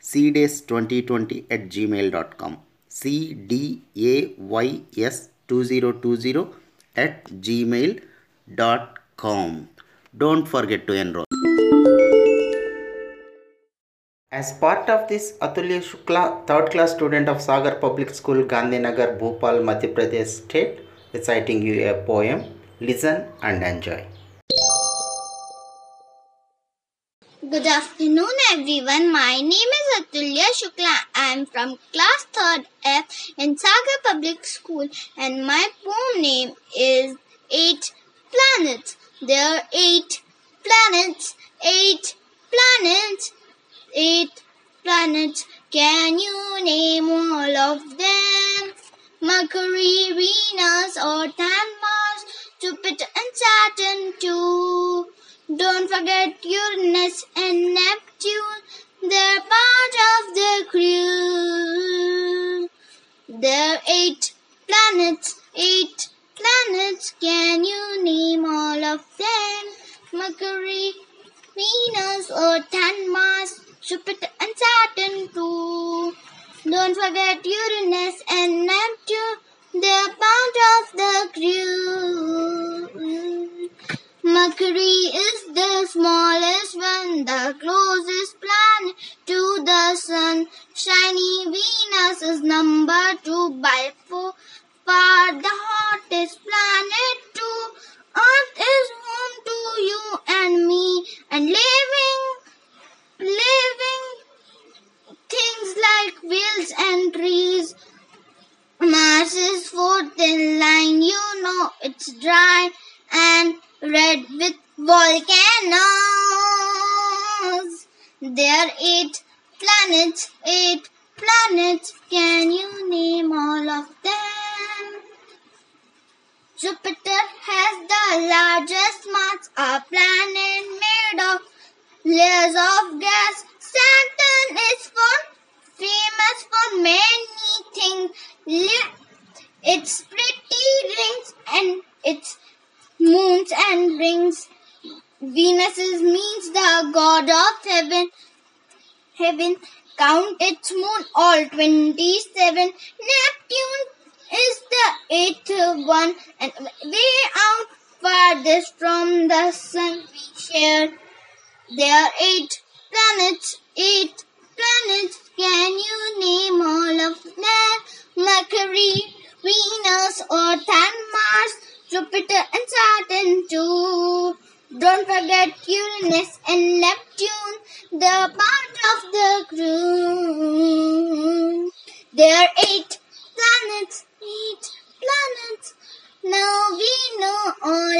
cdays2020 at gmail.com cdays2020 at gmail.com don't forget to enroll. As part of this atulya shukla third class student of sagar public school gandhinagar bhopal madhya pradesh state reciting you a poem listen and enjoy Good afternoon, everyone. My name is Atulya Shukla. I am from class 3rd F in Sagar Public School, and my poem name is Eight Planets. There are eight planets, eight planets, eight planets. Can you name all of them? Mercury, Venus, Earth, and Mars, Jupiter, and Saturn, too. Don't forget Uranus and Neptune, they're part of the crew. There are eight planets, eight planets, can you name all of them? Mercury, Venus, Earth and Mars, Jupiter and Saturn too. Don't forget Uranus and Neptune, they're part of the crew. Mercury is smallest one, the closest planet to the sun. Shiny Venus is number two by four, far the hottest planet too. Earth is home to you and me, and living, living things like wheels and trees. Mars is fourth in line, you know it's dry and red with volcanoes. There are eight planets, eight planets. Can you name all of them? Jupiter has the largest mass, a planet made of layers of gas. Saturn is for famous for many things. Its pretty rings and its moons and rings. Venus means the god of heaven. Heaven count its moon all twenty-seven. Neptune is the eighth one and way out farthest from the sun we share. There are eight planets, eight planets. Can you name all of them? Mercury, Venus, Earth, and Mars, Jupiter, Saturn too. Don't forget Uranus and Neptune, the part of the crew. There are eight planets, eight planets. Now we know all